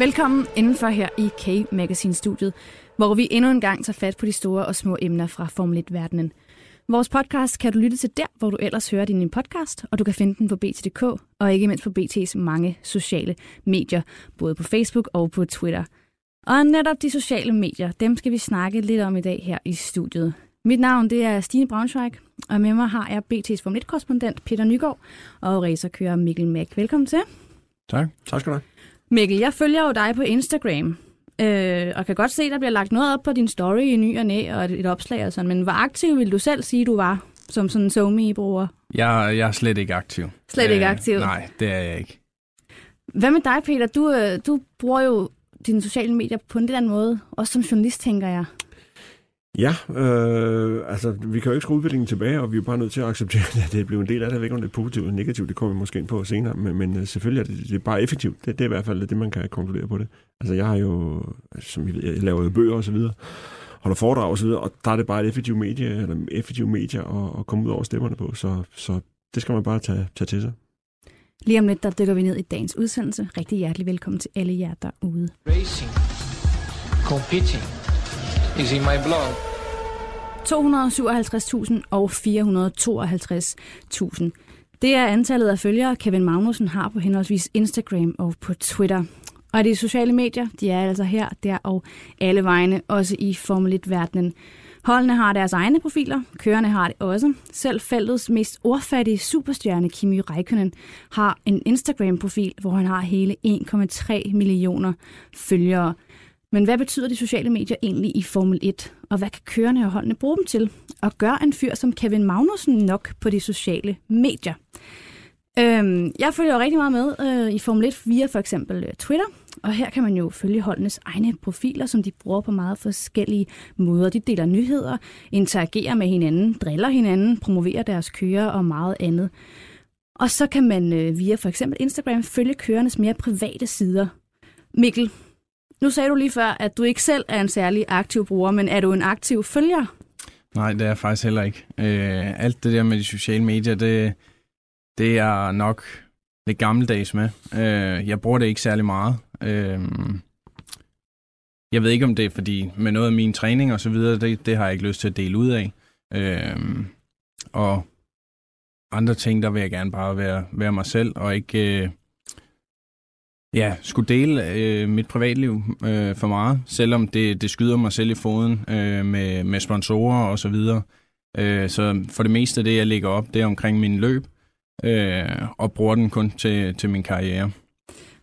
Velkommen indenfor her i K-Magazine-studiet, hvor vi endnu en gang tager fat på de store og små emner fra Formel 1-verdenen. Vores podcast kan du lytte til der, hvor du ellers hører din podcast, og du kan finde den på BT.dk, og ikke mindst på BT's mange sociale medier, både på Facebook og på Twitter. Og netop de sociale medier, dem skal vi snakke lidt om i dag her i studiet. Mit navn det er Stine Braunschweig, og med mig har jeg BT's Formel 1-korrespondent Peter Nygaard og racerkører Mikkel Mack. Velkommen til. Tak. Tak skal du have. Mikkel, jeg følger jo dig på Instagram, øh, og kan godt se, at der bliver lagt noget op på din story i ny og næ, og et, et opslag og sådan, men hvor aktiv vil du selv sige, du var som sådan en SoMe-bruger? Jeg, jeg er slet ikke aktiv. Slet ikke aktiv? Øh, nej, det er jeg ikke. Hvad med dig, Peter? Du, øh, du bruger jo dine sociale medier på en lidt anden måde, også som journalist, tænker jeg. Ja, øh, altså vi kan jo ikke skrue udviklingen tilbage, og vi er bare nødt til at acceptere, at det er blevet en del af det. Jeg ved ikke, om det er positivt eller negativt, det kommer vi måske ind på senere, men, men øh, selvfølgelig er det, det er bare effektivt. Det, det er i hvert fald det, man kan konkludere på det. Altså jeg har jo, som I ved, jeg laver jo bøger og så videre, holder foredrag og så videre, og der er det bare et effektivt medie, eller effektivt medie at, at komme ud over stemmerne på, så, så det skal man bare tage, tage til sig. Lige om lidt, der dykker vi ned i dagens udsendelse. Rigtig hjertelig velkommen til alle jer derude. Racing, competing is in my blog. 257.000 og 452.000. Det er antallet af følgere, Kevin Magnussen har på henholdsvis Instagram og på Twitter. Og de sociale medier, de er altså her, der og alle vegne, også i Formel 1-verdenen. Holdene har deres egne profiler, kørerne har det også. Selv feltets mest ordfattige superstjerne, Kimi Räikkönen, har en Instagram-profil, hvor han har hele 1,3 millioner følgere. Men hvad betyder de sociale medier egentlig i Formel 1? Og hvad kan kørerne og holdene bruge dem til? Og gør en fyr som Kevin Magnussen nok på de sociale medier? Øhm, jeg følger jo rigtig meget med øh, i Formel 1 via for eksempel øh, Twitter, og her kan man jo følge holdenes egne profiler, som de bruger på meget forskellige måder. De deler nyheder, interagerer med hinanden, driller hinanden, promoverer deres kører og meget andet. Og så kan man øh, via for eksempel Instagram følge kørernes mere private sider. Mikkel, nu sagde du lige før, at du ikke selv er en særlig aktiv bruger, men er du en aktiv følger? Nej, det er jeg faktisk heller ikke. Øh, alt det der med de sociale medier, det, det er nok lidt gammeldags med. Øh, jeg bruger det ikke særlig meget. Øh, jeg ved ikke, om det er fordi med noget af min træning og så videre, det, det har jeg ikke lyst til at dele ud af. Øh, og andre ting, der vil jeg gerne bare være, være mig selv, og ikke... Øh, Ja, skulle dele øh, mit privatliv øh, for meget, selvom det, det skyder mig selv i foden øh, med, med sponsorer og så videre. Øh, så for det meste af det, jeg lægger op, det er omkring min løb, øh, og bruger den kun til, til min karriere.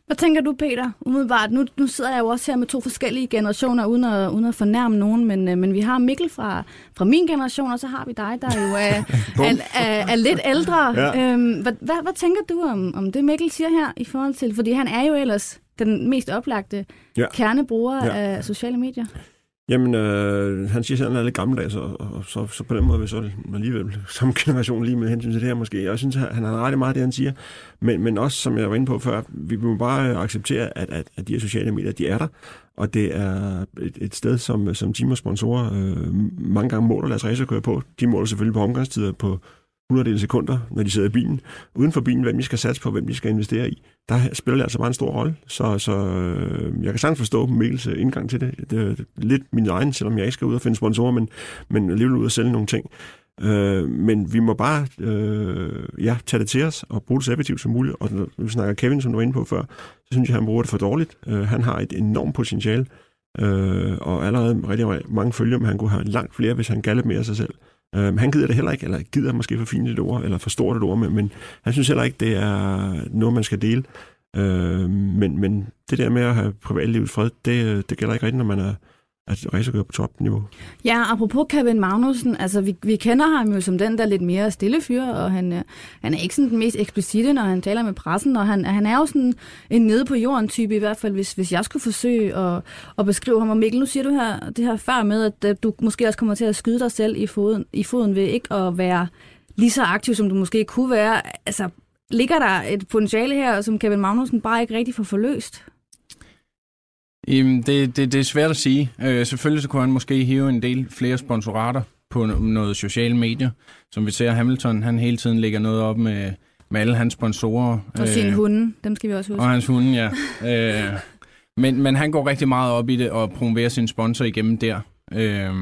Hvad tænker du, Peter, umiddelbart? Nu, nu sidder jeg jo også her med to forskellige generationer, uden at, uden at fornærme nogen, men, øh, men vi har Mikkel fra, fra min generation, og så har vi dig, der jo er, er, er, er lidt ældre. Ja. Øhm, hvad, hvad, hvad tænker du om, om det, Mikkel siger her i forhold til, fordi han er jo ellers den mest oplagte ja. kernebruger ja. af sociale medier? Jamen, øh, han siger, at han er lidt gammeldags, og, og så, så på den måde vil så alligevel samme generation lige med hensyn til det her måske. Jeg synes, han har ret meget det, han siger. Men, men også, som jeg var inde på før, vi må bare acceptere, at, at, at de her sociale medier, de er der. Og det er et, et sted, som, som team og sponsorer øh, mange gange måler deres racerkører på. De måler selvfølgelig på omgangstider på 100 sekunder, når de sidder i bilen. Uden for bilen, hvem de skal satse på, hvem de skal investere i. Der spiller det altså bare en stor rolle. Så, så øh, jeg kan sagtens forstå Mikkels øh, indgang til det. Det er lidt min egen, selvom jeg ikke skal ud og finde sponsorer, men, men alligevel ud og sælge nogle ting. Øh, men vi må bare øh, ja, tage det til os og bruge det så effektivt som muligt. Og når vi snakker Kevin, som du var inde på før, så synes jeg, han bruger det for dårligt. Øh, han har et enormt potentiale, øh, og allerede rigtig mange følger, men han kunne have langt flere, hvis han gav mere af sig selv. Øh, han gider det heller ikke, eller gider måske for fint et ord, eller for stort et ord, men, men han synes heller ikke, det er noget, man skal dele. Øh, men, men det der med at have privatlivets fred, det, det gælder ikke rigtigt, når man er at racerkøre på topniveau. Ja, apropos Kevin Magnussen, altså vi, vi kender ham jo som den der lidt mere stille fyr, og han, øh, han er ikke sådan den mest eksplicite, når han taler med pressen, og han, han er jo sådan en nede på jorden type i hvert fald, hvis, hvis jeg skulle forsøge at, at beskrive ham. Og Mikkel, nu siger du her, det her før med, at, at du måske også kommer til at skyde dig selv i foden, i foden ved ikke at være lige så aktiv, som du måske kunne være. Altså, ligger der et potentiale her, som Kevin Magnussen bare ikke rigtig får forløst? Jamen, det, det, det er svært at sige. Øh, selvfølgelig så kunne han måske hive en del flere sponsorater på noget sociale medier. Som vi ser, Hamilton, han hele tiden lægger noget op med, med alle hans sponsorer. Og sine øh, hunde, dem skal vi også huske. Og hans hunde, ja. øh, Men, men han går rigtig meget op i det og promoverer sin sponsor igennem der. Øh,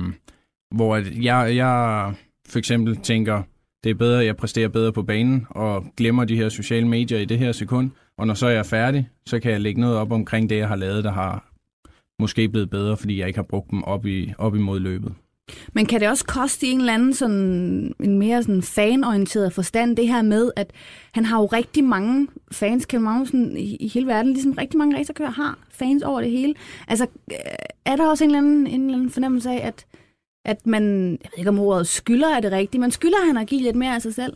hvor jeg, jeg for eksempel tænker, det er bedre, at jeg præsterer bedre på banen og glemmer de her sociale medier i det her sekund. Og når så er jeg færdig, så kan jeg lægge noget op omkring det, jeg har lavet, der har måske blevet bedre, fordi jeg ikke har brugt dem op, i, op imod løbet. Men kan det også koste i en eller anden sådan, en mere sådan fanorienteret forstand, det her med, at han har jo rigtig mange fans, Kjell Magnussen, i, i hele verden, ligesom rigtig mange racerkører har fans over det hele. Altså, øh, er der også en eller anden, en eller anden fornemmelse af, at, at man, jeg ved ikke om ordet skylder er det rigtigt, men skylder han at give lidt mere af sig selv?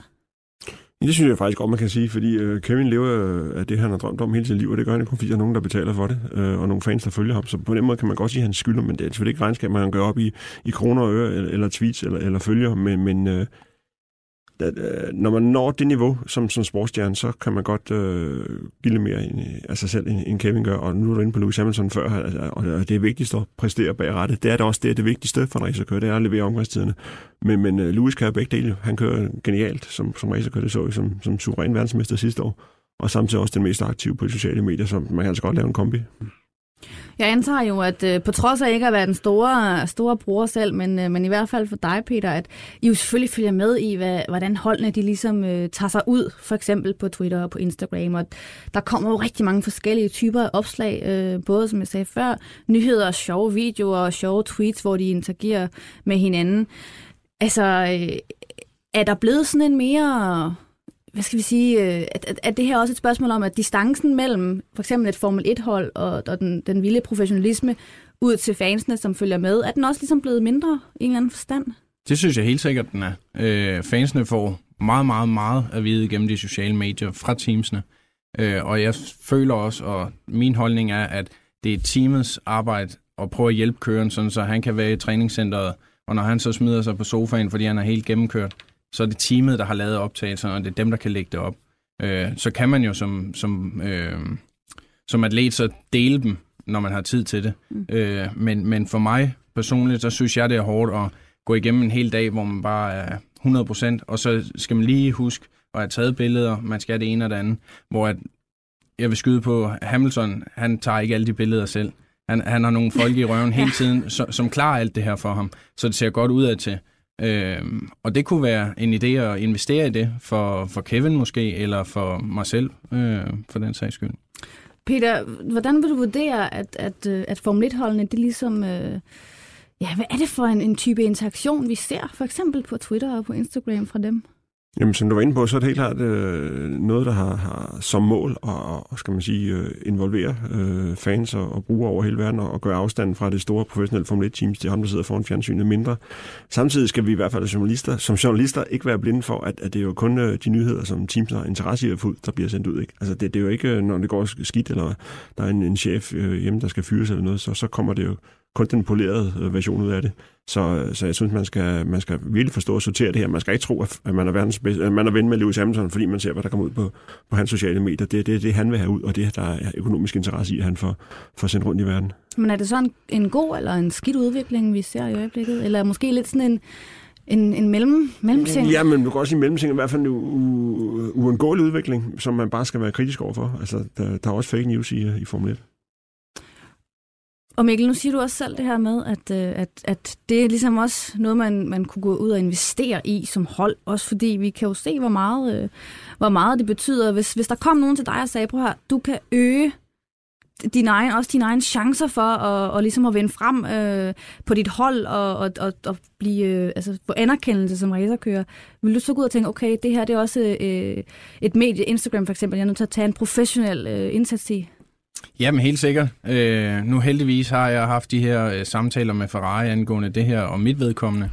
Det synes jeg faktisk godt, man kan sige, fordi øh, Kevin lever af det, han har drømt om hele sit liv, og det gør han kun, fordi der er nogen, der betaler for det, øh, og nogle fans, der følger ham. Så på den måde kan man godt sige, at han skylder, men det er selvfølgelig ikke regnskab, man gør op i, i kroner og øre, eller, eller tweets, eller, eller følger, men, men øh, at, øh, når man når det niveau som, som sportsstjerne, så kan man godt øh, give lidt mere end, af sig selv, end, end Kevin gør. Og nu er du inde på Lewis Hamilton før, altså, og det er vigtigst at præstere bag rettet. Det er det også det, er det vigtigste for en racerkører, det er at levere omgangstiderne. Men, men øh, Lewis kan jo begge dele. Han kører genialt som, som racerkører, det så vi som, som suveræn verdensmester sidste år. Og samtidig også den mest aktive på de sociale medier, så man kan altså godt lave en kombi. Jeg antager jo, at øh, på trods af ikke at være den store, store bruger selv, men, øh, men i hvert fald for dig, Peter, at I jo selvfølgelig følger med i, hvad, hvordan holdene de ligesom øh, tager sig ud, for eksempel på Twitter og på Instagram. Og der kommer jo rigtig mange forskellige typer af opslag, øh, både som jeg sagde før, nyheder, sjove videoer og sjove tweets, hvor de interagerer med hinanden. Altså, øh, er der blevet sådan en mere hvad skal vi sige, øh, at, at, at det her er også et spørgsmål om, at distancen mellem for eksempel et Formel 1-hold og, og den, den vilde professionalisme ud til fansene, som følger med, er den også ligesom blevet mindre i en eller anden forstand? Det synes jeg helt sikkert, den er. Øh, fansene får meget, meget, meget at vide gennem de sociale medier fra teamsene. Øh, og jeg føler også, og min holdning er, at det er teamets arbejde at prøve at hjælpe køren, sådan så han kan være i træningscenteret, og når han så smider sig på sofaen, fordi han er helt gennemkørt, så er det teamet, der har lavet optagelserne, og det er dem, der kan lægge det op. Øh, så kan man jo som, som, øh, som atlet så dele dem, når man har tid til det. Mm. Øh, men, men for mig personligt, så synes jeg, det er hårdt at gå igennem en hel dag, hvor man bare er 100%, og så skal man lige huske at have taget billeder, man skal have det ene og det andet, hvor at, jeg vil skyde på Hamilton, han tager ikke alle de billeder selv. Han, han har nogle folk i røven hele tiden, som, som klarer alt det her for ham, så det ser godt ud af til. Øh, og det kunne være en idé at investere i det for, for Kevin måske, eller for mig selv, øh, for den sags skyld. Peter, hvordan vil du vurdere, at, at, øh, at Formel 1-holdene, det ligesom... Øh, ja, hvad er det for en, en type interaktion, vi ser, for eksempel på Twitter og på Instagram fra dem? Jamen, som du var inde på, så er det helt klart øh, noget, der har, har som mål at og, skal man sige, øh, involvere øh, fans og, og brugere over hele verden og, og gøre afstanden fra det store professionelle Formel 1-teams til ham, der sidder foran fjernsynet mindre. Samtidig skal vi i hvert fald som journalister, som journalister ikke være blinde for, at, at det er jo kun øh, de nyheder, som teams har interesse i at få ud, der bliver sendt ud. Ikke? Altså, det, det er jo ikke, øh, når det går skidt, eller der er en, en chef øh, hjemme, der skal fyres eller noget, så, så kommer det jo kun den polerede øh, version ud af det. Så, så jeg synes, man skal, man skal virkelig forstå og sortere det her. Man skal ikke tro, at man er, verdens bedste, man er ven med Lewis Hamilton, fordi man ser, hvad der kommer ud på, på hans sociale medier. Det er det, det, han vil have ud, og det, der er økonomisk interesse i, at han får, får sendt rundt i verden. Men er det så en, en god eller en skidt udvikling, vi ser i øjeblikket? Eller måske lidt sådan en, en, en mellem, mellemting? Ja, men du kan også sige mellemting, i hvert fald en uundgåelig udvikling, som man bare skal være kritisk overfor. Altså, der, der er også fake news i, i Formel 1. Og Mikkel, nu siger du også selv det her med, at, øh, at, at det er ligesom også noget, man, man kunne gå ud og investere i som hold, også fordi vi kan jo se, hvor meget, øh, hvor meget det betyder. Hvis, hvis der kom nogen til dig og sagde, prøv her, du kan øge din egen, også dine egne chancer for at, og ligesom at vinde frem øh, på dit hold og, og, og, og blive, øh, altså, få anerkendelse som racerkører. Vil du så gå ud og tænke, okay, det her det er også øh, et medie, Instagram for eksempel, jeg er nødt til at tage en professionel øh, indsats i? Jamen helt sikkert. Øh, nu heldigvis har jeg haft de her øh, samtaler med Ferrari angående det her og mit vedkommende.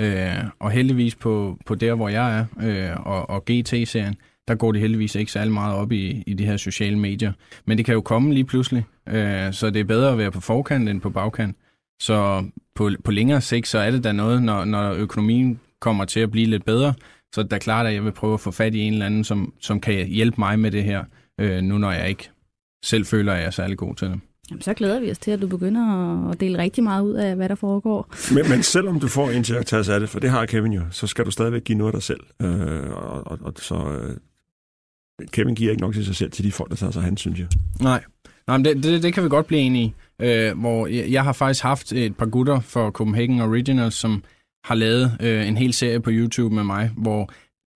Øh, og heldigvis på, på der, hvor jeg er, øh, og, og GT-serien, der går det heldigvis ikke særlig meget op i, i de her sociale medier. Men det kan jo komme lige pludselig, øh, så det er bedre at være på forkant end på bagkant. Så på, på længere sigt, så er det da noget, når, når økonomien kommer til at blive lidt bedre, så det er klart, at jeg vil prøve at få fat i en eller anden, som, som kan hjælpe mig med det her, øh, nu når jeg ikke selv føler, at jeg er særlig god til det. Jamen, så glæder vi os til, at du begynder at dele rigtig meget ud af, hvad der foregår. Men, men selvom du får en til at tage sig af det, for det har Kevin jo, så skal du stadigvæk give noget af dig selv. Øh, og, og, og, så øh, Kevin giver ikke nok til sig selv til de folk, der tager sig han, synes jeg. Nej, Nej, men det, det, det kan vi godt blive enige i. Øh, hvor jeg, jeg har faktisk haft et par gutter for Copenhagen Originals, som har lavet øh, en hel serie på YouTube med mig, hvor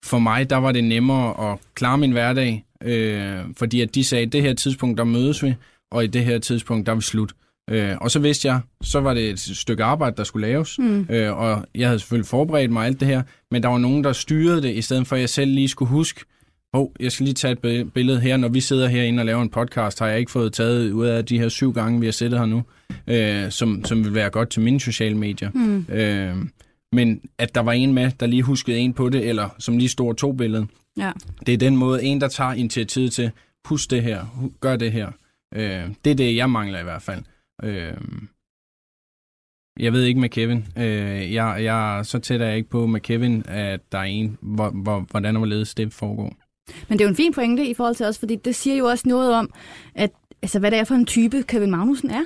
for mig, der var det nemmere at klare min hverdag, øh, fordi at de sagde, at det her tidspunkt, der mødes vi, og i det her tidspunkt, der er vi slut. Øh, og så vidste jeg, så var det et stykke arbejde, der skulle laves, mm. øh, og jeg havde selvfølgelig forberedt mig alt det her, men der var nogen, der styrede det, i stedet for at jeg selv lige skulle huske, oh, jeg skal lige tage et billede her, når vi sidder herinde og laver en podcast, har jeg ikke fået taget ud af de her syv gange, vi har siddet her nu, øh, som, som vil være godt til mine sociale medier. Mm. Øh, men at der var en med, der lige huskede en på det, eller som lige stod to billeder. Ja. Det er den måde, en der tager initiativet til, husk det her, gør det her. Øh, det er det, jeg mangler i hvert fald. Øh, jeg ved ikke med Kevin. Øh, jeg, jeg, så tæt er jeg ikke på med Kevin, at der er en, hvor, hvor, hvordan og hvorledes det foregår. Men det er jo en fin pointe i forhold til os, fordi det siger jo også noget om, at, altså, hvad det er for en type Kevin Magnussen er.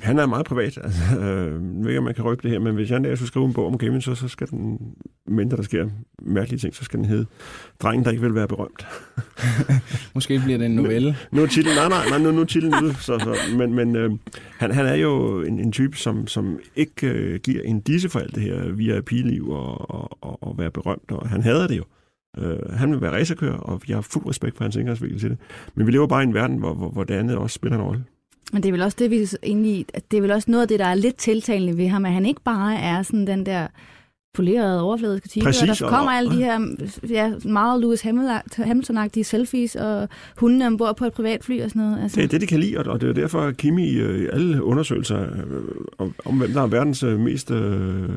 Han er meget privat. Altså, øh, nu ved jeg, om man kan røbe det her, men hvis jeg skulle skrive en bog om Kevin, så, så skal den, mindre der sker mærkelige ting, så skal den hedde Drengen, der ikke vil være berømt. Måske bliver det en novelle. Nu, nu er titlen, nej, nej, nej, nu, nu er titlen ude. Så, så, men men øh, han, han er jo en, en type, som, som ikke øh, giver en disse for alt det her VIP-liv og, og, og, og være berømt, og han hader det jo. Øh, han vil være racerkører, og jeg har fuld respekt for hans indgangsvinkel til det. Men vi lever bare i en verden, hvor, hvor, hvor det andet også spiller en rolle. Men det er vel også det, vi egentlig, det er vel også noget af det, der er lidt tiltalende ved ham, at han ikke bare er sådan den der polerede overfladiske type, Præcis, og der kommer og, alle de her ja, meget Lewis Hamilton-agtige selfies, og hundene ombord på et privatfly og sådan noget. Altså. Det er det, de kan lide, og det er derfor, at Kimi i alle undersøgelser øh, om, om hvem der er verdens øh, mest... Øh,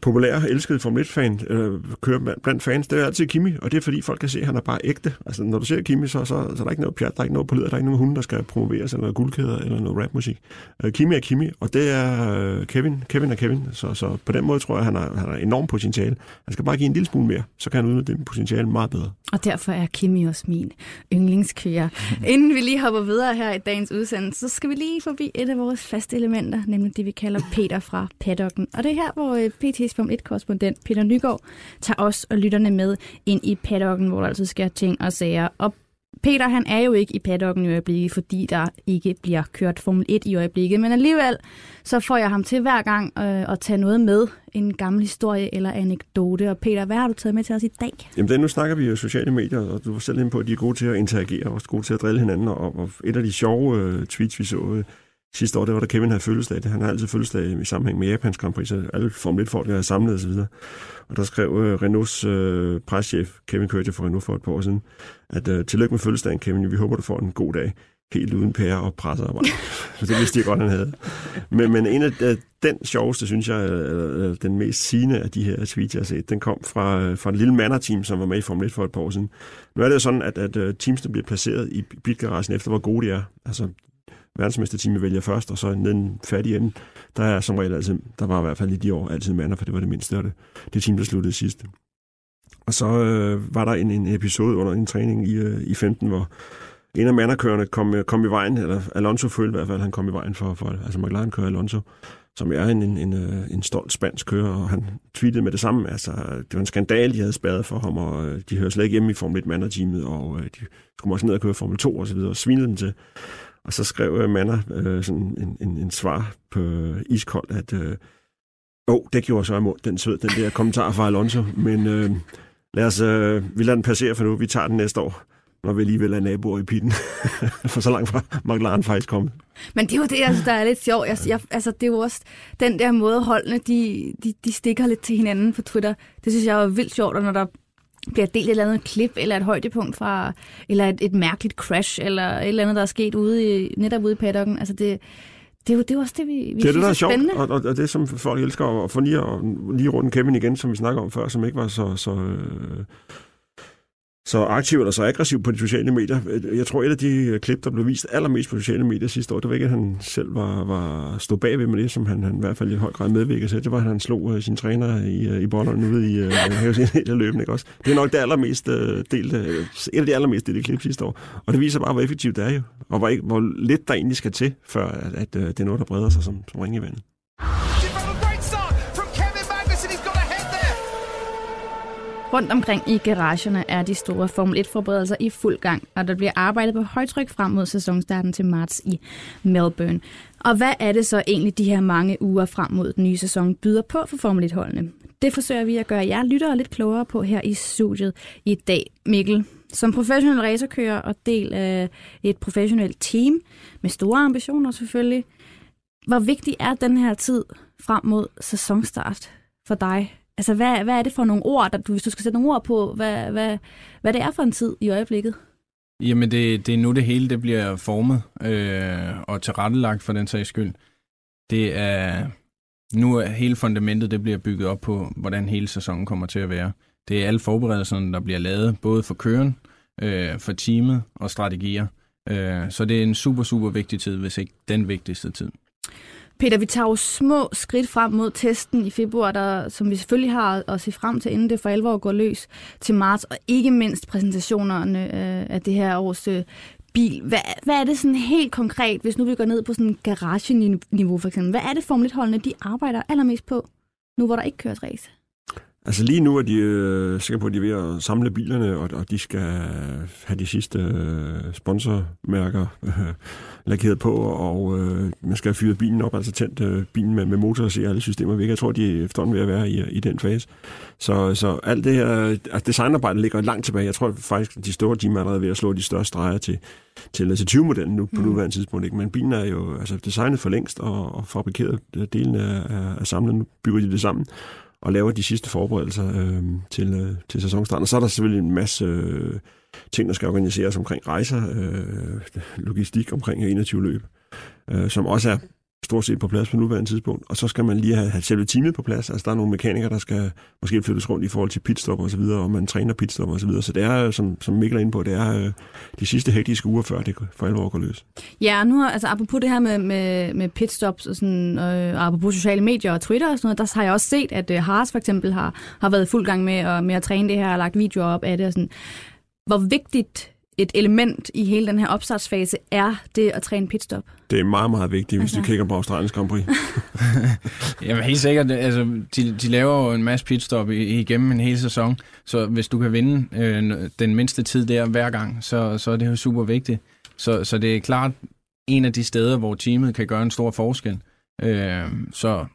populær, elsket Formel 1-fan øh, kører blandt fans, det er altid Kimi, og det er fordi folk kan se, at han er bare ægte. Altså, når du ser Kimi, så, så, så er der ikke noget pjat, der er ikke noget på der er ikke nogen hunde, der skal promoveres, eller noget guldkæder, eller noget rapmusik. Øh, Kimi er Kimi, og det er øh, Kevin. Kevin er Kevin, så, så på den måde tror jeg, at han har, han har enormt potentiale. Han skal bare give en lille smule mere, så kan han udnytte det potentiale meget bedre. Og derfor er Kimi også min yndlingskører. Inden vi lige hopper videre her i dagens udsendelse, så skal vi lige forbi et af vores faste elementer, nemlig det, vi kalder Peter fra paddocken. Og det er her, hvor øh, PT PT's Formel 1-korrespondent Peter Nygaard tager os og lytterne med ind i paddocken, hvor der altså sker ting og sager. Og Peter han er jo ikke i paddocken i øjeblikket, fordi der ikke bliver kørt Formel 1 i øjeblikket, men alligevel så får jeg ham til hver gang øh, at tage noget med, en gammel historie eller anekdote. Og Peter, hvad har du taget med til os i dag? Jamen det, nu snakker vi jo sociale medier, og du var selv inde på, at de er gode til at interagere, og også gode til at drille hinanden, og, og et af de sjove øh, tweets, vi så, øh, Sidste år, det var da Kevin havde fødselsdag. Han har altid fødselsdag i sammenhæng med Japans Grand Prix, så alle Formel 1-folk er samlet osv. Og der skrev uh, Renaults uh, preschef, Kevin Kørte for Renault for et par år siden, at uh, tillykke med fødselsdagen, Kevin. Vi håber, du får en god dag. Helt uden pære og pressearbejde. så det vidste jeg godt, han havde. Men, men en af uh, den sjoveste, synes jeg, uh, den mest sigende af de her tweets, jeg har set, den kom fra, uh, fra en lille manderteam, som var med i Formel 1 for et par år siden. Nu er det jo sådan, at, at uh, teamsene bliver placeret i bilgaragen efter, hvor gode de er. Altså, verdensmesterteam vælger først, og så den fattige ende, der er som regel altid, der var i hvert fald i de år altid mander, for det var det mindste af det. Det team, der sluttede sidst. Og så øh, var der en, en episode under en træning i, øh, i 15, hvor en af manderkørerne kom, øh, kom i vejen, eller Alonso følte i hvert fald, han kom i vejen for, for altså McLaren kører Alonso, som er en, en, en, øh, en stolt spansk kører, og han tweetede med det samme. Altså, det var en skandal, de havde spadet for ham, og øh, de hører slet ikke hjemme i Formel 1 manderteamet, og de skulle også ned og køre Formel 2 og så videre, og svinede dem til. Og så skrev øh, Manner øh, sådan en, en, en svar på øh, iskold, at øh, oh, det gjorde så imod den sød, den der kommentar fra Alonso, men øh, lad os, øh, vi lader den passere for nu, vi tager den næste år når vi alligevel er naboer i pitten. for så langt fra McLaren faktisk kommet. Men det er jo det, altså, der er lidt sjovt. Jeg, jeg, altså, det er jo også den der måde, holdene de, de, de stikker lidt til hinanden på Twitter. Det synes jeg er vildt sjovt, og når der bliver delt et eller andet klip, eller et højdepunkt fra, eller et, et mærkeligt crash, eller et eller andet, der er sket ude i, netop ude i paddocken. Altså det, det er jo det er også det, vi, vi det er synes det, der er, sjovt, spændende. Og, og, og det, som folk elsker at få lige, og, lige rundt Kevin igen, som vi snakker om før, som ikke var så, så øh, så aktiv eller så aggressiv på de sociale medier. Jeg tror, et af de øh, klip, der blev vist allermest på sociale medier sidste år, det var ikke, at han selv var, var stod bagved med det, som han, han i hvert fald i høj grad medvirkede til. Det var, at han slog uh, sin træner i, uh, i bollerne ude i uh, løbende. Ikke også? Det er nok det allermest uh, delte, et af de allermest delte klip sidste år. Og det viser bare, hvor effektivt det er jo. Og hvor, hvor lidt der egentlig skal til, før at, at, uh, det er noget, der breder sig som, som ringe i vandet. Rundt omkring i garagerne er de store Formel 1-forberedelser i fuld gang, og der bliver arbejdet på højtryk frem mod sæsonstarten til marts i Melbourne. Og hvad er det så egentlig, de her mange uger frem mod den nye sæson byder på for Formel 1-holdene? Det forsøger vi at gøre jer lyttere lidt klogere på her i studiet i dag. Mikkel, som professionel racerkører og del af et professionelt team med store ambitioner selvfølgelig, hvor vigtig er den her tid frem mod sæsonstart for dig? Altså, hvad, hvad er det for nogle ord, der, du, hvis du skal sætte nogle ord på, hvad, hvad, hvad det er for en tid i øjeblikket? Jamen, det, det er nu det hele det bliver formet øh, og tilrettelagt for den sags skyld. Det er nu er hele fundamentet det bliver bygget op på, hvordan hele sæsonen kommer til at være. Det er alle forberedelserne, der bliver lavet, både for køren, øh, for teamet og strategier. Øh, så det er en super, super vigtig tid, hvis ikke den vigtigste tid. Peter, vi tager jo små skridt frem mod testen i februar, der, som vi selvfølgelig har at se frem til, inden det for alvor går løs til marts, og ikke mindst præsentationerne øh, af det her års øh, bil. Hvad, hvad er det sådan helt konkret, hvis nu vi går ned på sådan garage-niveau for eksempel? Hvad er det Formel 1-holdene, de arbejder allermest på, nu hvor der ikke køres race? Altså lige nu er de øh, sikre på, at de er ved at samle bilerne, og, og de skal have de sidste øh, sponsormærker øh, lakeret på, og øh, man skal have fyret bilen op, altså tændt øh, bilen med, med motor og se alle systemer væk. Jeg tror, de er efterhånden ved at være i, i den fase. Så, så alt det her, altså designarbejdet ligger langt tilbage. Jeg tror faktisk, at de store team er allerede ved at slå de største streger til, til, til 20-modellen nu på mm. nuværende tidspunkt. Ikke? Men bilen er jo altså, designet for længst og, og fabrikeret. Delen er, er, er samlet. Nu bygger de det sammen og laver de sidste forberedelser øh, til, øh, til sæsonstarten. Og så er der selvfølgelig en masse øh, ting, der skal organiseres omkring rejser, øh, logistik omkring 21 løb, øh, som også er stort set på plads på nuværende tidspunkt. Og så skal man lige have, have selve teamet på plads. Altså der er nogle mekanikere, der skal måske flyttes rundt i forhold til pitstop og så videre, og man træner pitstop og så videre. Så det er, øh, som, som Mikkel er inde på, det er øh, de sidste hektiske uger, før det for alvor går løs. Ja, nu har, altså apropos det her med, med, med pitstops og sådan, øh, og apropos sociale medier og Twitter og sådan noget, der har jeg også set, at øh, Haas for eksempel har, har været fuld gang med, at, med at træne det her og lagt videoer op af det og sådan. Hvor vigtigt et element i hele den her opstartsfase er det at træne pitstop? Det er meget, meget vigtigt, hvis altså. du kigger på Australiens Grand Prix. Jamen helt sikkert. Altså, de, de laver jo en masse pitstop igennem en hel sæson, så hvis du kan vinde øh, den mindste tid der hver gang, så, så er det jo super vigtigt. Så, så det er klart en af de steder, hvor teamet kan gøre en stor forskel. Øh, så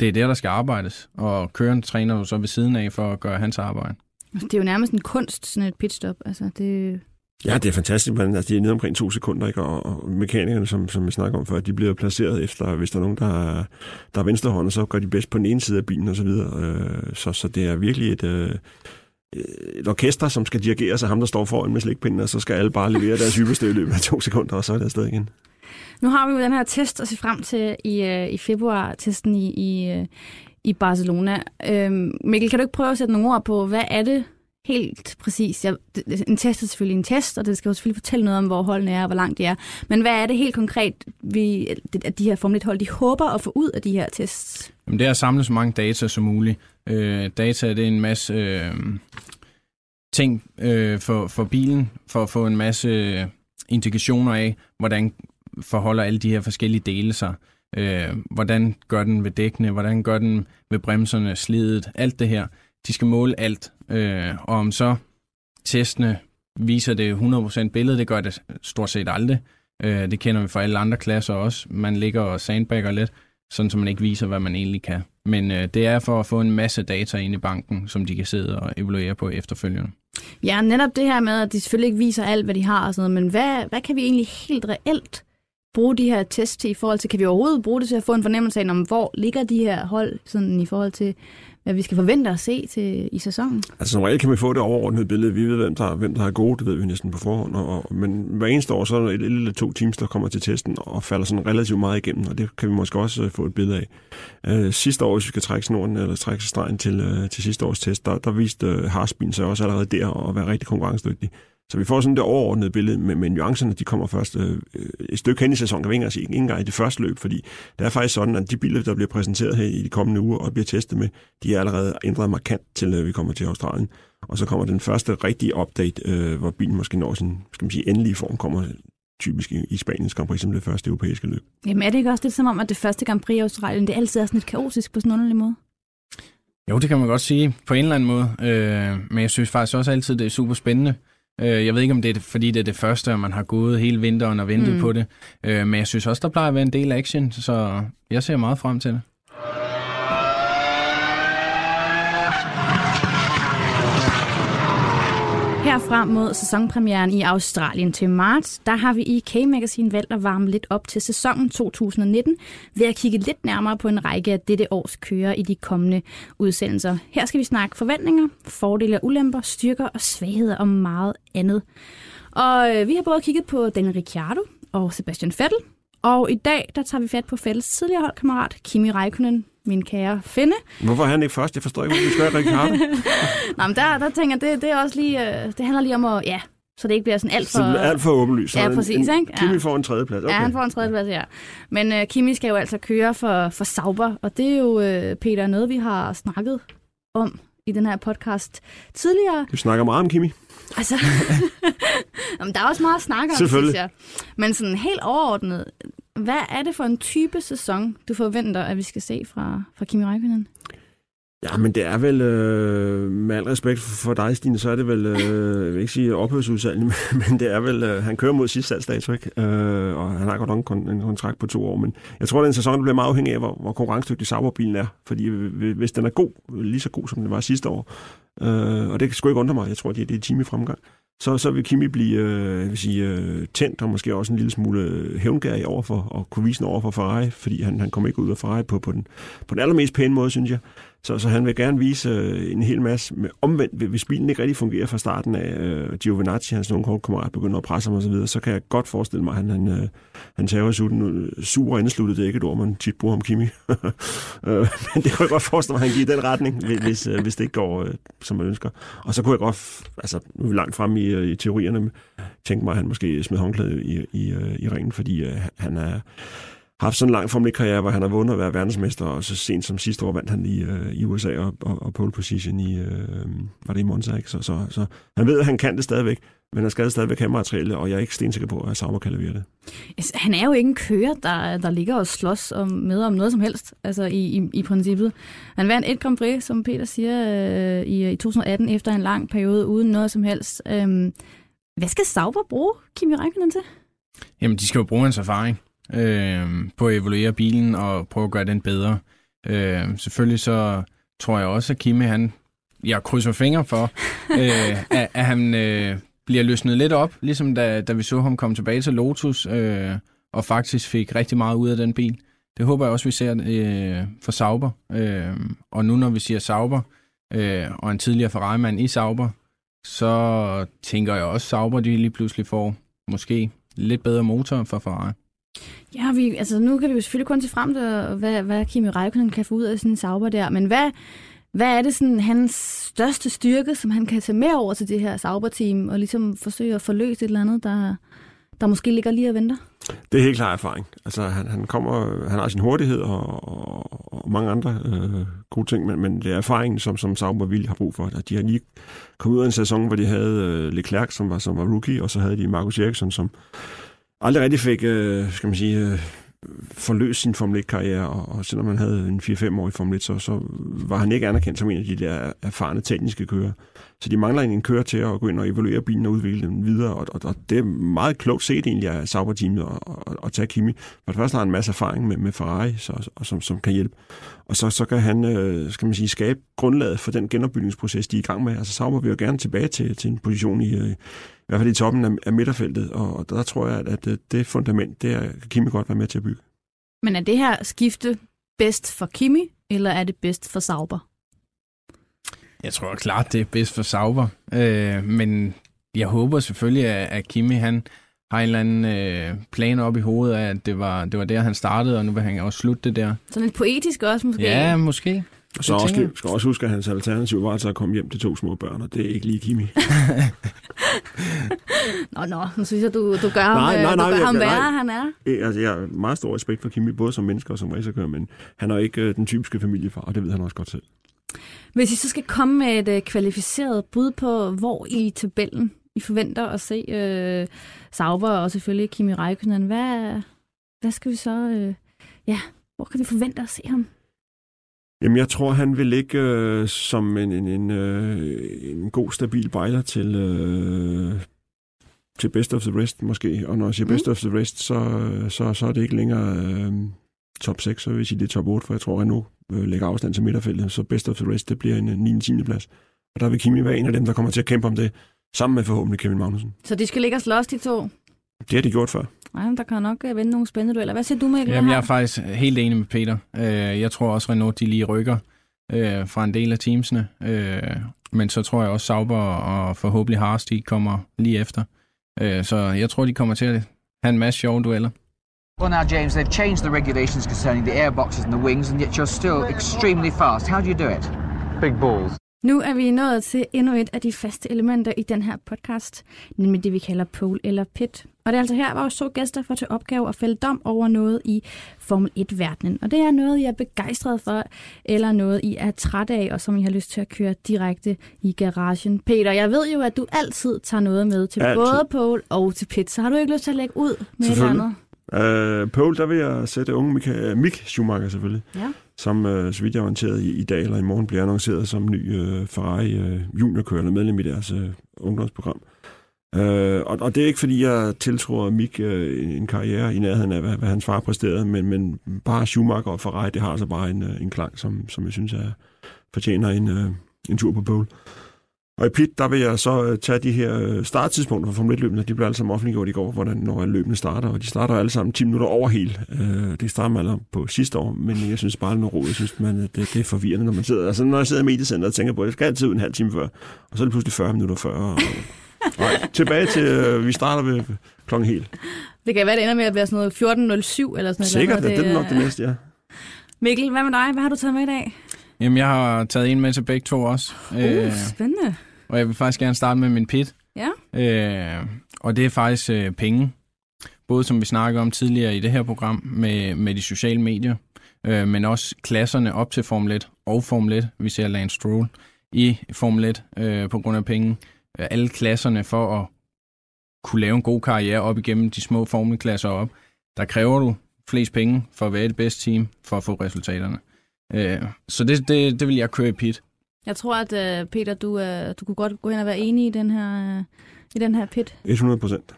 det er der, der skal arbejdes, og køren træner jo så ved siden af for at gøre hans arbejde. Det er jo nærmest en kunst, sådan et pitstop. Altså, det, Ja, det er fantastisk, Man, altså, de er nede omkring to sekunder, ikke? Og, og mekanikerne, som, som vi snakker om før, de bliver placeret efter, hvis der er nogen, der er, der er venstrehånd, så gør de bedst på den ene side af bilen og så videre. Øh, så, så det er virkelig et, øh, et orkester, som skal dirigere sig ham, der står foran med slikpinden, og så skal alle bare levere deres ypperste i løbet af to sekunder, og så er det afsted igen. Nu har vi jo den her test at se frem til i, øh, i februar, testen i, i, øh, i Barcelona. Øhm, Mikkel, kan du ikke prøve at sætte nogle ord på, hvad er det, helt præcis. Jeg, en test er selvfølgelig en test, og det skal jo selvfølgelig fortælle noget om, hvor holdene er og hvor langt de er. Men hvad er det helt konkret, vi, at de her Formel hold de håber at få ud af de her tests? Jamen, det er at samle så mange data som muligt. Øh, data det er en masse øh, ting øh, for, for bilen, for at få en masse øh, indikationer af, hvordan forholder alle de her forskellige dele sig. Øh, hvordan gør den ved dækkene, hvordan gør den ved bremserne, slidet, alt det her. De skal måle alt, øh, og om så testene viser det 100% billede, det gør det stort set aldrig. Øh, det kender vi fra alle andre klasser også. Man ligger og sandbagger lidt, sådan så man ikke viser, hvad man egentlig kan. Men øh, det er for at få en masse data ind i banken, som de kan sidde og evaluere på efterfølgende. Ja, netop det her med, at de selvfølgelig ikke viser alt, hvad de har og sådan noget, men hvad, hvad kan vi egentlig helt reelt bruge de her tests til i forhold til, kan vi overhovedet bruge det til at få en fornemmelse af, om hvor ligger de her hold sådan i forhold til, hvad vi skal forvente at se til, i sæsonen? Altså som regel kan vi få det overordnede billede. Vi ved, hvem der, hvem der er gode, det ved vi næsten på forhånd. Og, men hver eneste år, så er der et eller to teams, der kommer til testen og falder sådan relativt meget igennem, og det kan vi måske også øh, få et billede af. Øh, sidste år, hvis vi skal trække snoren, eller trække stregen til, øh, til sidste års test, der, der viste øh, Harsbin sig også allerede der at være rigtig konkurrencedygtig. Så vi får sådan det overordnede billede, med, med nuancerne, de kommer først øh, et stykke hen i sæsonen, kan vi ikke sige, ikke engang i det første løb, fordi det er faktisk sådan, at de biler, der bliver præsenteret her i de kommende uger og bliver testet med, de er allerede ændret markant til, øh, vi kommer til Australien. Og så kommer den første rigtige update, øh, hvor bilen måske når sin skal man sige, endelige form, kommer typisk i, i Spaniens Grand Prix som det første europæiske løb. Jamen er det ikke også lidt som om, at det første Grand Prix i Australien, det altid er sådan lidt kaotisk på sådan en underlig måde? Jo, det kan man godt sige på en eller anden måde. Øh, men jeg synes faktisk også altid, det er super spændende. Øh, jeg ved ikke, om det er fordi det er det første, og man har gået hele vinteren og ventet mm. på det. Øh, men jeg synes også, der plejer at være en del action, så jeg ser meget frem til det. Her frem mod sæsonpremieren i Australien til marts, der har vi i K-Magazine valgt at varme lidt op til sæsonen 2019 ved at kigge lidt nærmere på en række af dette års kører i de kommende udsendelser. Her skal vi snakke forventninger, fordele og ulemper, styrker og svagheder og meget andet. Og øh, vi har både kigget på Daniel Ricciardo og Sebastian Vettel, og i dag der tager vi fat på Vettels tidligere holdkammerat Kimi Räikkönen, min kære Finde. Hvorfor er han ikke først? Jeg forstår ikke, hvorfor vi skal Ricardo. Nå, men der, der tænker jeg, det, det er også lige, øh, det handler lige om at, ja, så det ikke bliver sådan alt for... Så det er alt for åbenlyst. Ja, en- præcis, en, ikke? Kimi Ja. får en tredjeplads. Okay. Ja, han får en tredjeplads, ja. Men uh, Kimi skal jo altså køre for, for Sauber, og det er jo, uh, Peter, noget vi har snakket om i den her podcast tidligere. Du snakker meget om Kimi. Altså, Jamen, der er også meget at snakke om, synes jeg. Men sådan helt overordnet, hvad er det for en type sæson, du forventer, at vi skal se fra, fra Kimi Räikkönen? Ja, men det er vel, øh, med al respekt for dig, Stine, så er det vel, øh, jeg vil ikke sige ophørsudsalg, men, men det er vel, øh, han kører mod sidste salgsdato, ikke? Øh, og han har godt nok en, kon- en kontrakt på to år, men jeg tror, at den sæson, bliver meget afhængig af, hvor, hvor konkurrencedygtig Sauberbilen er, fordi hvis den er god, lige så god, som den var sidste år, øh, og det kan sgu ikke undre mig, jeg tror, det er, det er time i fremgang, så, så vil Kimi blive øh, jeg vil sige, øh, tændt og måske også en lille smule hævngærig over for, og kunne vise over for Ferrari, fordi han, han kommer ikke ud af Ferrari på, på, den, på den allermest pæne måde, synes jeg. Så, så han vil gerne vise øh, en hel masse. Med, omvendt, hvis bilen ikke rigtig fungerer fra starten af, øh, Giovinazzi, hans nogle holdkammerat, begynder at presse ham osv., så, videre, så kan jeg godt forestille mig, at han, han, øh, han tager sutten øh, sur og indesluttet. Det er ikke et ord, man tit bruger om Kimi. øh, men det kunne jeg godt forestille mig, at han giver den retning, hvis- hvis, øh, hvis det ikke går, øh, som man ønsker. Og så kunne jeg godt, altså nu er vi langt frem i, øh, i teorierne, tænke mig, at han måske smed håndklæde i, i, øh, i ringen, fordi øh, han er haft sådan en lang Formel 1-karriere, hvor han har vundet at være verdensmester, og så sent som sidste år vandt han i, øh, i USA og, og, og pole position i, øh, var det i Monza, ikke? Så, så, så han ved, at han kan det stadigvæk, men han skal stadigvæk have materiale, og jeg er ikke stensikker på, at Sauber kan levere det. Altså, Han er jo ikke en kører, der, der ligger og slås om, med om noget som helst, altså i, i, i princippet. Han vandt et Grand Prix, som Peter siger, øh, i, i 2018, efter en lang periode uden noget som helst. Øhm, hvad skal Sauber bruge Kimi Räikkönen til? Jamen, de skal jo bruge hans erfaring øh, på at evaluere bilen og prøve at gøre den bedre. Øh, selvfølgelig så tror jeg også, at Kimi, han, jeg krydser fingre for, øh, at, at han øh, bliver løsnet lidt op, ligesom da, da vi så ham komme tilbage til Lotus, øh, og faktisk fik rigtig meget ud af den bil. Det håber jeg også, vi ser øh, for Sauber. Øh, og nu når vi siger Sauber, øh, og en tidligere Ferrari-mand i Sauber, så tænker jeg også, Sauber de lige pludselig får måske lidt bedre motor for Ferrari. Ja, vi, altså nu kan vi jo selvfølgelig kun se frem til, øh, hvad, hvad Kimi Räikkönen kan få ud af sin Sauber der, men hvad, hvad er det sådan hans største styrke, som han kan tage med over til det her Sauber-team, og ligesom forsøge at forløse et eller andet, der, der måske ligger lige og venter? Det er helt klar erfaring. Altså, han, han, kommer, han har sin hurtighed og, og, og mange andre øh, gode ting, men, men det er erfaringen, som, som Sauber vil har brug for. At de har lige kommet ud af en sæson, hvor de havde øh, Leclerc, som var, som var rookie, og så havde de Marcus Eriksson, som aldrig rigtig fik, øh, skal man sige, øh, forløst sin Formel 1-karriere, og, og selvom han havde en 4-5 år i Formel 1, så, så var han ikke anerkendt som en af de der erfarne tekniske kører. Så de mangler en kører til at gå ind og evaluere bilen og udvikle den videre, og, og, og det er meget klogt set egentlig af Sauber-teamet at, at, at tage Kimi. For det første har han en masse erfaring med, med Ferrari, så, og som, som kan hjælpe. Og så, så kan han, øh, skal man sige, skabe grundlaget for den genopbygningsproces, de er i gang med. Altså Sauber vil jo gerne tilbage til, til en position i, øh, i hvert fald i toppen af, af midterfeltet, og, og der tror jeg, at, at det- fundament, det er, kan Kimi godt være med til at bygge. Men er det her skifte bedst for Kimi, eller er det bedst for Sauber? Jeg tror klart, det er bedst for Sauber. Øh, men jeg håber selvfølgelig, at, at Kimi han har en eller anden øh, plan op i hovedet af, at det var, det var der, han startede, og nu vil han også slutte det der. Sådan lidt poetisk også måske? Ja, måske. Og så også, tænker jeg. skal også huske, at hans alternativ var altså at komme hjem til to små børn, og det er ikke lige Kimi. Nå, nå, nu synes jeg, du, du gør ham, Nej, øh, nej, du gør jeg- ham nej. værre, han er. Øh, Altså, jeg har meget stor respekt for Kimi, både som menneske og som racerkører, men han er ikke øh, den typiske familiefar, og det ved han også godt selv. Hvis I så skal komme med et øh, kvalificeret bud på, hvor i tabellen I forventer at se øh, Sauber og selvfølgelig Kimi Räikkönen, hvad, hvad skal vi så... Øh, ja, hvor kan vi forvente at se ham? Jamen, jeg tror, han vil ligge øh, som en, en, en, øh, en god, stabil bejler til, øh, til best of the rest, måske. Og når jeg siger Mm. best of the rest, så, så, så er det ikke længere øh, top 6, så vil jeg sige, det er top 8, for jeg tror, at nu øh, lægger afstand til midterfeltet, så best of the rest, det bliver en, en 9. 10. plads. Og der vil Kimi være en af dem, der kommer til at kæmpe om det, sammen med forhåbentlig Kevin Magnussen. Så de skal ligge og slås, de to. Det har de gjort før. Ej, men der kan nok øh, vende nogle spændende dueller. Hvad siger du, Mikkel? Jamen, jeg er faktisk helt enig med Peter. Øh, Jeg tror også, Renault de lige rykker øh, fra en del af teamsene. Øh, Men så tror jeg også, Sauber og forhåbentlig Haas, de kommer lige efter. Øh, Så jeg tror, de kommer til at have en masse sjove dueller. Well, now, James, they've changed the regulations concerning the airboxes and the wings, and yet you're still extremely fast. How do you do it? Big balls. Nu er vi nået til endnu et af de faste elementer i den her podcast, nemlig det, vi kalder pole eller pit. Og det er altså her, hvor vores to gæster får til opgave at fælde dom over noget i Formel 1-verdenen. Og det er noget, I er begejstret for, eller noget, I er træt af, og som I har lyst til at køre direkte i garagen. Peter, jeg ved jo, at du altid tager noget med til Altid. både pole og til pit, så har du ikke lyst til at lægge ud med et andet? Øh, Pole, der vil jeg sætte unge Mika, Mick Schumacher selvfølgelig, Ja. som øh, så vidt jeg er orienteret i, i dag eller i morgen bliver annonceret som ny øh, Ferrari øh, juniorkører eller medlem i deres øh, ungdomsprogram. Øh, og, og det er ikke fordi, jeg tiltror Mick øh, en karriere i nærheden af, hvad, hvad hans far præsterede, men, men bare Schumacher og Ferrari, det har altså bare en, øh, en klang, som, som jeg synes er, fortjener en, øh, en tur på pole. Og i pit, der vil jeg så øh, tage de her øh, starttidspunkter for Formel 1-løbene. De blev alle sammen offentliggjort i går, hvordan, når løbene starter. Og de starter alle sammen 10 minutter over hele. Øh, det starter man alle på sidste år, men jeg synes bare, det er noget ro. Jeg synes, man, det, det er forvirrende, når man sidder. Altså, når jeg sidder i mediecenteret og tænker på, at jeg skal altid ud en halv time før. Og så er det pludselig 40 minutter før. Og, og tilbage til, øh, vi starter ved klokken helt. Det kan være, det ender med at være sådan noget 14.07 eller sådan noget. Sikkert, det, det er nok øh, det næste, ja. Mikkel, hvad med dig? Hvad har du taget med i dag? Jamen, jeg har taget en med til begge to også. Uh, spændende. Og jeg vil faktisk gerne starte med min pit. Ja. Øh, og det er faktisk øh, penge. Både som vi snakkede om tidligere i det her program med, med de sociale medier, øh, men også klasserne op til Formel 1 og Formel 1. Vi ser Lance Stroll i Formel 1 øh, på grund af penge. Øh, alle klasserne for at kunne lave en god karriere op igennem de små formelklasser op. Der kræver du flest penge for at være det bedste team for at få resultaterne. Øh, så det, det, det vil jeg køre i pit. Jeg tror, at uh, Peter, du, uh, du kunne godt gå hen og være enig i den her, uh, i den her pit. 100 procent.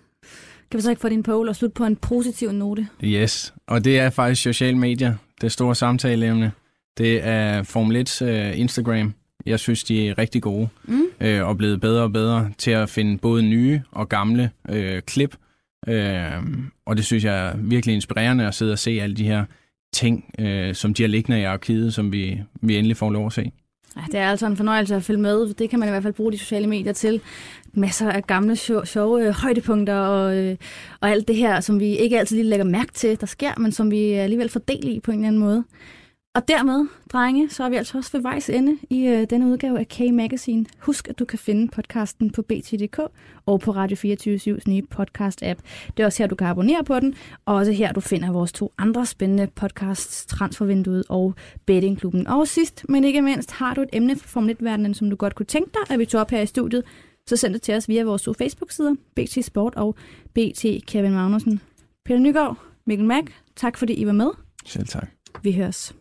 Kan vi så ikke få din pole og slutte på en positiv note? Yes, og det er faktisk sociale medier, det store samtaleemne. Det er Formel 1's uh, Instagram. Jeg synes, de er rigtig gode Mm. øh, og blevet bedre og bedre til at finde både nye og gamle øh, klip. Øh, og det synes jeg er virkelig inspirerende at sidde og se alle de her ting, øh, som de har liggende i arkivet, som vi, vi endelig får lov at se. Ja, det er altså en fornøjelse at følge med. Det kan man i hvert fald bruge de sociale medier til. Masser af gamle, sjove, sjove højdepunkter og, øh, og alt det her, som vi ikke altid lige lægger mærke til, der sker, men som vi alligevel får del i på en eller anden måde. Og dermed, drenge, så er vi altså også ved vejs ende i øh, denne udgave af K-Magazine. Husk, at du kan finde podcasten på bt.dk og på Radio 24 nye podcast-app. Det er også her, du kan abonnere på den, og også her, du finder vores to andre spændende podcasts, Transfervinduet og Bettingklubben. Og sidst, men ikke mindst, har du et emne fra Formel 1-verdenen, som du godt kunne tænke dig, at vi tog op her i studiet, så send det til os via vores to Facebook-sider, BT Sport og BT Kevin Magnussen. Peter Nygaard, Mikkel Mack, tak fordi I var med. Selv tak. Vi høres.